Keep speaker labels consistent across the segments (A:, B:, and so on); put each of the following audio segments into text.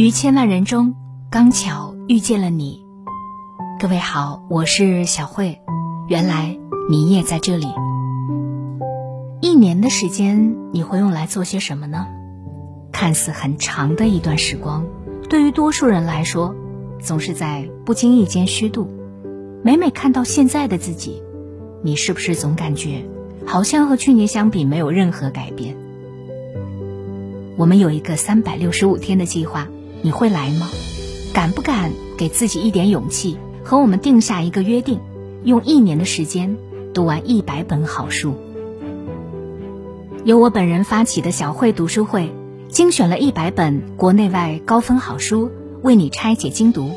A: 于千万人中，刚巧遇见了你。各位好，我是小慧。原来你也在这里。一年的时间，你会用来做些什么呢？看似很长的一段时光，对于多数人来说，总是在不经意间虚度。每每看到现在的自己，你是不是总感觉好像和去年相比没有任何改变？我们有一个三百六十五天的计划。你会来吗？敢不敢给自己一点勇气，和我们定下一个约定，用一年的时间读完一百本好书？由我本人发起的小慧读书会，精选了一百本国内外高分好书，为你拆解精读，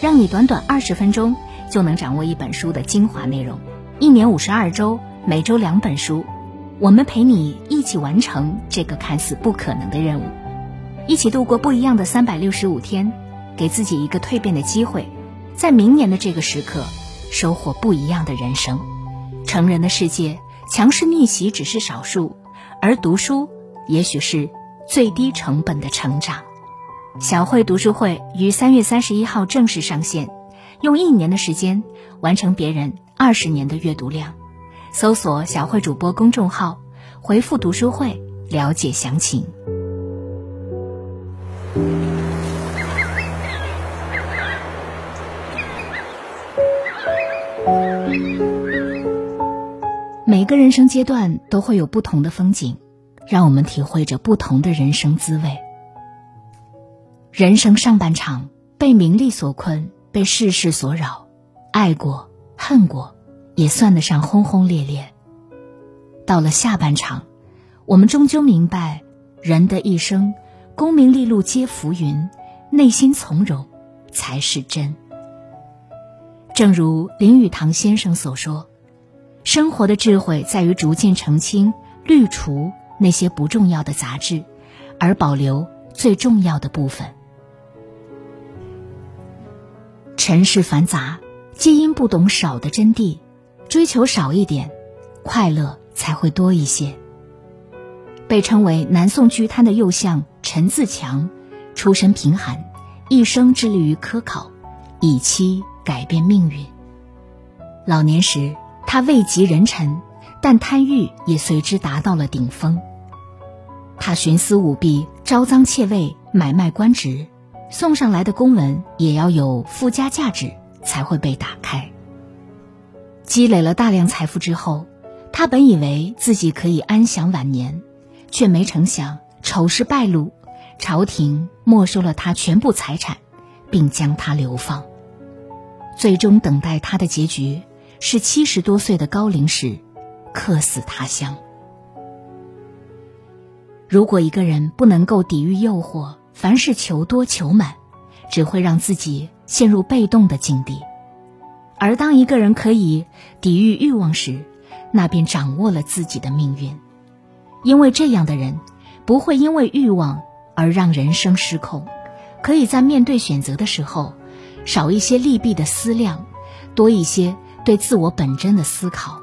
A: 让你短短二十分钟就能掌握一本书的精华内容。一年五十二周，每周两本书，我们陪你一起完成这个看似不可能的任务。一起度过不一样的三百六十五天，给自己一个蜕变的机会，在明年的这个时刻，收获不一样的人生。成人的世界，强势逆袭只是少数，而读书也许是最低成本的成长。小慧读书会于三月三十一号正式上线，用一年的时间完成别人二十年的阅读量。搜索“小慧主播”公众号，回复“读书会”了解详情。个人生阶段都会有不同的风景，让我们体会着不同的人生滋味。人生上半场被名利所困，被世事所扰，爱过、恨过，也算得上轰轰烈烈。到了下半场，我们终究明白，人的一生。功名利禄皆浮云，内心从容才是真。正如林语堂先生所说：“生活的智慧在于逐渐澄清、滤除那些不重要的杂质，而保留最重要的部分。”尘世繁杂，皆因不懂少的真谛，追求少一点，快乐才会多一些。被称为南宋巨贪的右相陈自强，出身贫寒，一生致力于科考，以期改变命运。老年时，他位极人臣，但贪欲也随之达到了顶峰。他徇私舞弊，招赃窃位，买卖官职，送上来的公文也要有附加价值才会被打开。积累了大量财富之后，他本以为自己可以安享晚年。却没成想丑事败露，朝廷没收了他全部财产，并将他流放。最终等待他的结局是七十多岁的高龄时，客死他乡。如果一个人不能够抵御诱惑，凡事求多求满，只会让自己陷入被动的境地；而当一个人可以抵御欲望时，那便掌握了自己的命运。因为这样的人，不会因为欲望而让人生失控，可以在面对选择的时候，少一些利弊的思量，多一些对自我本真的思考。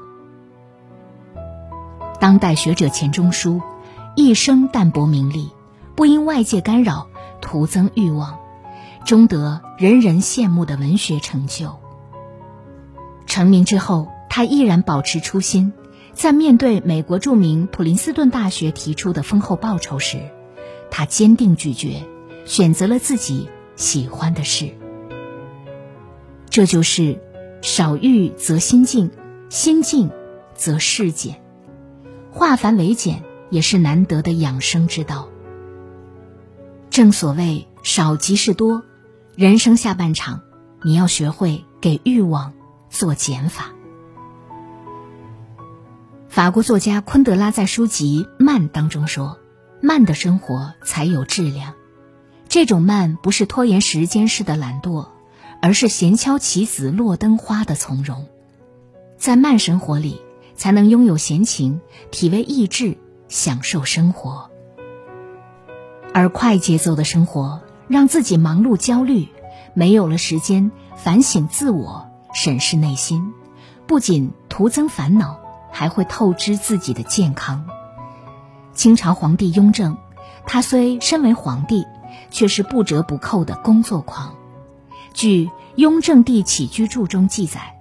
A: 当代学者钱钟书，一生淡泊名利，不因外界干扰，徒增欲望，终得人人羡慕的文学成就。成名之后，他依然保持初心。在面对美国著名普林斯顿大学提出的丰厚报酬时，他坚定拒绝，选择了自己喜欢的事。这就是少欲则心静，心静则事简，化繁为简也是难得的养生之道。正所谓少即是多，人生下半场，你要学会给欲望做减法。法国作家昆德拉在书籍《慢》当中说：“慢的生活才有质量。这种慢不是拖延时间式的懒惰，而是闲敲棋子落灯花的从容。在慢生活里，才能拥有闲情，体味意志，享受生活。而快节奏的生活让自己忙碌焦虑，没有了时间反省自我、审视内心，不仅徒增烦恼。”还会透支自己的健康。清朝皇帝雍正，他虽身为皇帝，却是不折不扣的工作狂。据《雍正帝起居注》中记载，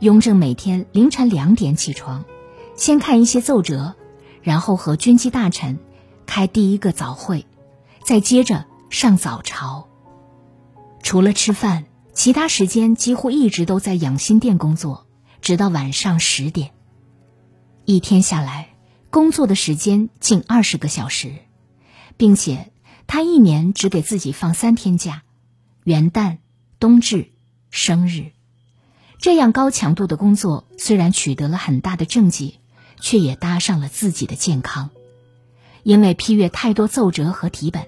A: 雍正每天凌晨两点起床，先看一些奏折，然后和军机大臣开第一个早会，再接着上早朝。除了吃饭，其他时间几乎一直都在养心殿工作，直到晚上十点。一天下来，工作的时间近二十个小时，并且他一年只给自己放三天假：元旦、冬至、生日。这样高强度的工作虽然取得了很大的政绩，却也搭上了自己的健康。因为批阅太多奏折和题本，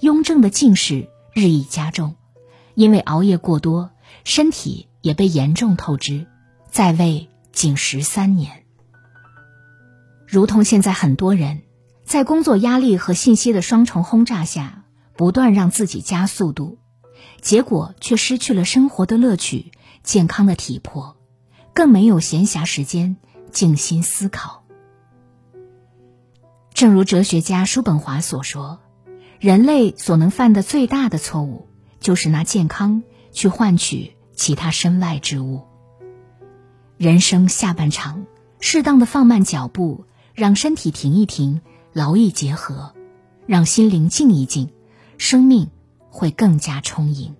A: 雍正的近视日益加重。因为熬夜过多，身体也被严重透支，在位仅十三年。如同现在很多人，在工作压力和信息的双重轰炸下，不断让自己加速度，结果却失去了生活的乐趣、健康的体魄，更没有闲暇时间静心思考。正如哲学家叔本华所说：“人类所能犯的最大的错误。”就是拿健康去换取其他身外之物。人生下半场，适当的放慢脚步，让身体停一停，劳逸结合，让心灵静一静，生命会更加充盈。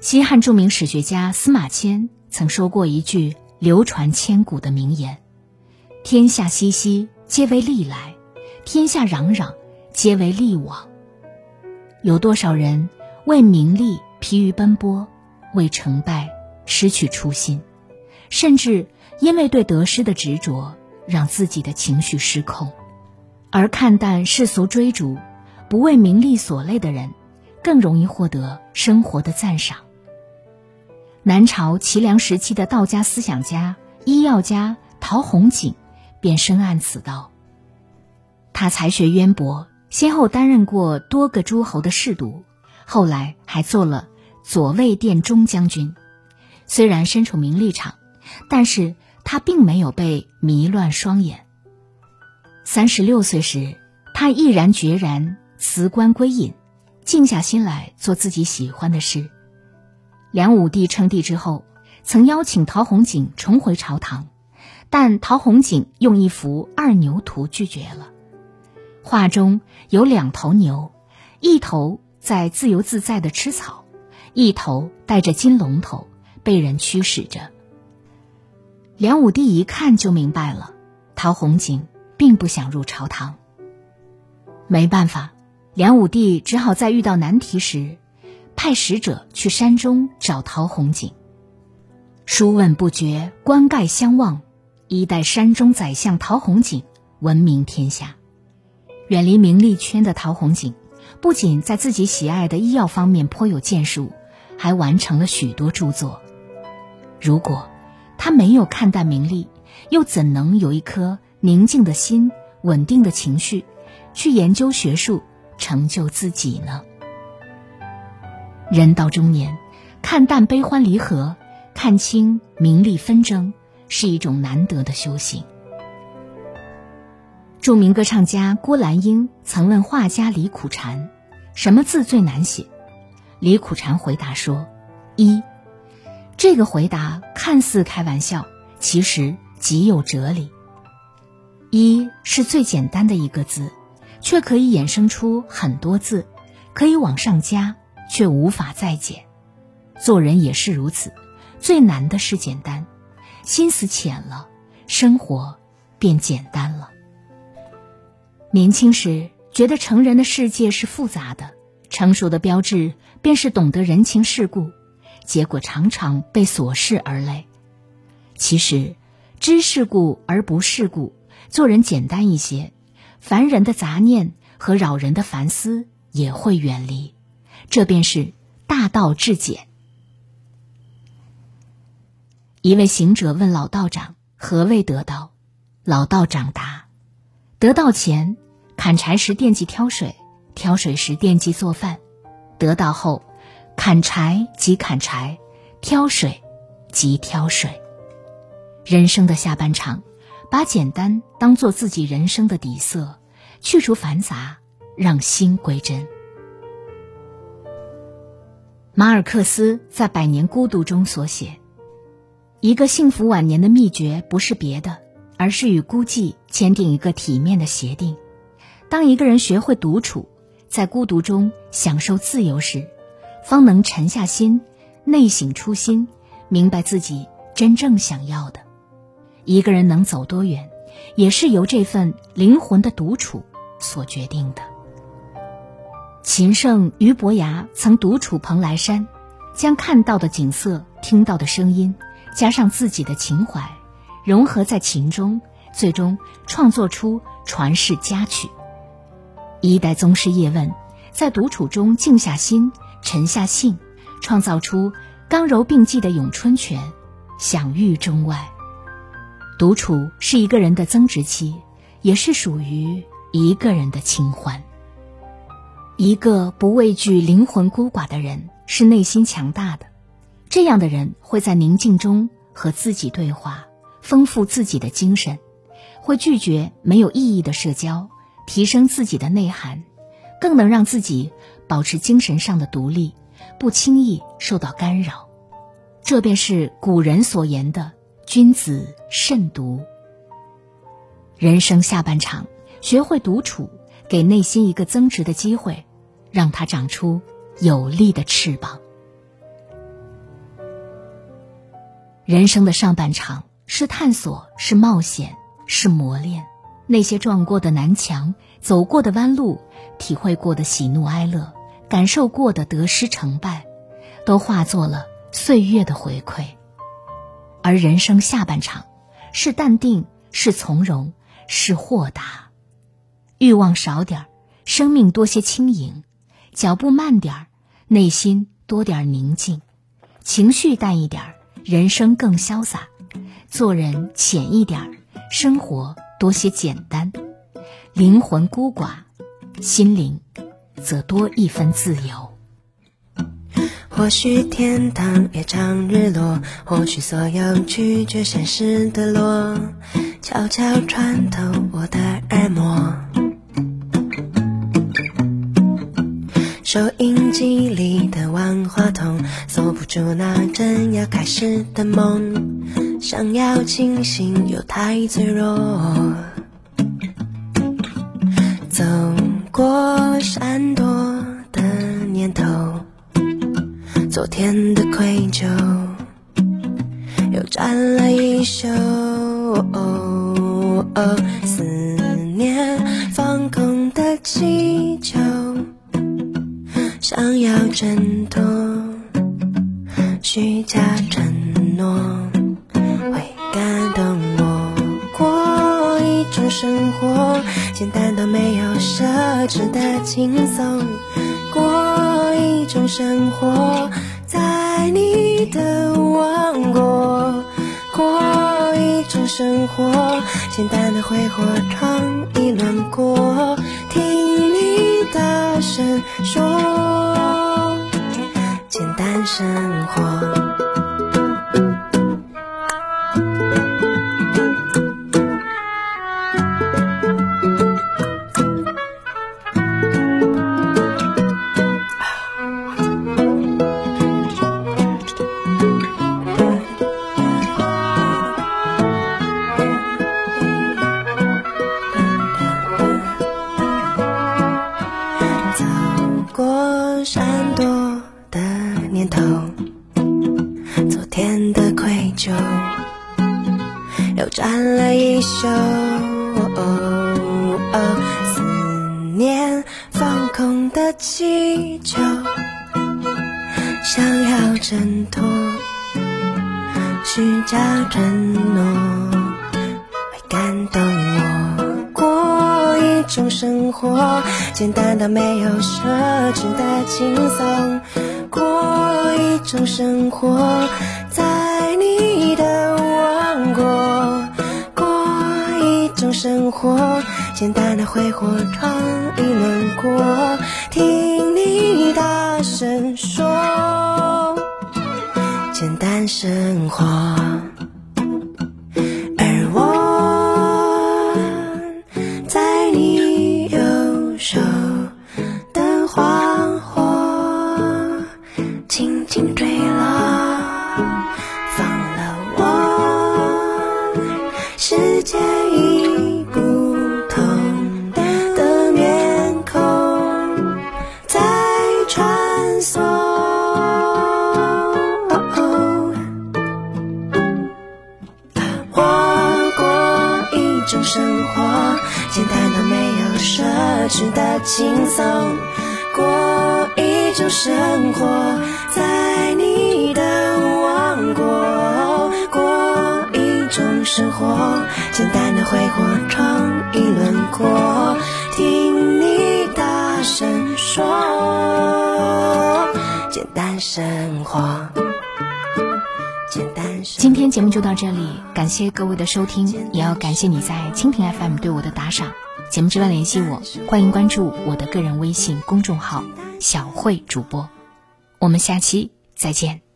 A: 西汉著名史学家司马迁曾说过一句流传千古的名言：“天下熙熙，皆为利来；天下攘攘，皆为利往。”有多少人为名利疲于奔波，为成败失去初心，甚至因为对得失的执着，让自己的情绪失控，而看淡世俗追逐，不为名利所累的人，更容易获得生活的赞赏。南朝齐梁时期的道家思想家、医药家陶弘景，便深谙此道。他才学渊博。先后担任过多个诸侯的侍读，后来还做了左卫殿中将军。虽然身处名利场，但是他并没有被迷乱双眼。三十六岁时，他毅然决然辞官归隐，静下心来做自己喜欢的事。梁武帝称帝之后，曾邀请陶弘景重回朝堂，但陶弘景用一幅二牛图拒绝了。画中有两头牛，一头在自由自在的吃草，一头带着金龙头，被人驱使着。梁武帝一看就明白了，陶弘景并不想入朝堂。没办法，梁武帝只好在遇到难题时，派使者去山中找陶弘景。书问不绝，冠盖相望，一代山中宰相陶弘景闻名天下。远离名利圈的陶弘景，不仅在自己喜爱的医药方面颇有建树，还完成了许多著作。如果他没有看淡名利，又怎能有一颗宁静的心、稳定的情绪，去研究学术、成就自己呢？人到中年，看淡悲欢离合，看清名利纷争，是一种难得的修行。著名歌唱家郭兰英曾问画家李苦禅：“什么字最难写？”李苦禅回答说：“一。”这个回答看似开玩笑，其实极有哲理。一是最简单的一个字，却可以衍生出很多字，可以往上加，却无法再减。做人也是如此，最难的是简单，心思浅了，生活便简单了。年轻时觉得成人的世界是复杂的，成熟的标志便是懂得人情世故，结果常常被琐事而累。其实，知世故而不世故，做人简单一些，烦人的杂念和扰人的烦思也会远离，这便是大道至简。一位行者问老道长：“何谓得道？”老道长答。得道前，砍柴时惦记挑水，挑水时惦记做饭；得道后，砍柴即砍柴，挑水即挑水。人生的下半场，把简单当做自己人生的底色，去除繁杂，让心归真。马尔克斯在《百年孤独》中所写：“一个幸福晚年的秘诀不是别的，而是与孤寂签订一个体面的协定。当一个人学会独处，在孤独中享受自由时，方能沉下心，内省初心，明白自己真正想要的。一个人能走多远，也是由这份灵魂的独处所决定的。”琴圣俞伯牙曾独处蓬莱山，将看到的景色、听到的声音，加上自己的情怀，融合在琴中，最终创作出传世佳曲。一代宗师叶问，在独处中静下心、沉下性，创造出刚柔并济的咏春拳，享誉中外。独处是一个人的增值期，也是属于一个人的清欢。一个不畏惧灵魂孤寡的人，是内心强大的。这样的人会在宁静中和自己对话，丰富自己的精神，会拒绝没有意义的社交，提升自己的内涵，更能让自己保持精神上的独立，不轻易受到干扰。这便是古人所言的“君子慎独”。人生下半场，学会独处，给内心一个增值的机会。让它长出有力的翅膀。人生的上半场是探索，是冒险，是磨练。那些撞过的南墙，走过的弯路，体会过的喜怒哀乐，感受过的得失成败，都化作了岁月的回馈。而人生下半场，是淡定，是从容，是豁达。欲望少点儿，生命多些轻盈。脚步慢点儿，内心多点宁静；情绪淡一点儿，人生更潇洒；做人浅一点儿，生活多些简单；灵魂孤寡，心灵则多一分自由。
B: 或许天堂也常日落，或许所有拒绝现实的落，悄悄穿透我的耳膜。收音机里的万花筒，锁不住那正要开始的梦。想要清醒又太脆弱，走过山多昨天的愧疚又占了一宿。思念放空的气球。想要挣脱虚假承诺，会感动我。过一种生活，简单到没有奢侈的轻松。过一种生活，在你的王国。过一种生活，简单的挥霍，闯一轮过。听你大声说，简单生活。变得愧疚。又转了一宿思念放空的气球。想要挣脱虚假承诺会感动我。过一种生活简单到没有奢侈的轻松。过种生活，在你的王国。过一种生活。简单的挥霍，闯一轮过，听你大声说，简单生活，生活，简单的挥霍，创意轮廓，听你大声说，简单生活。
A: 今天节目就到这里，感谢各位的收听，也要感谢你在蜻蜓 FM 对我的打赏。节目之外联系我，欢迎关注我的个人微信公众号“小慧主播”。我们下期再见。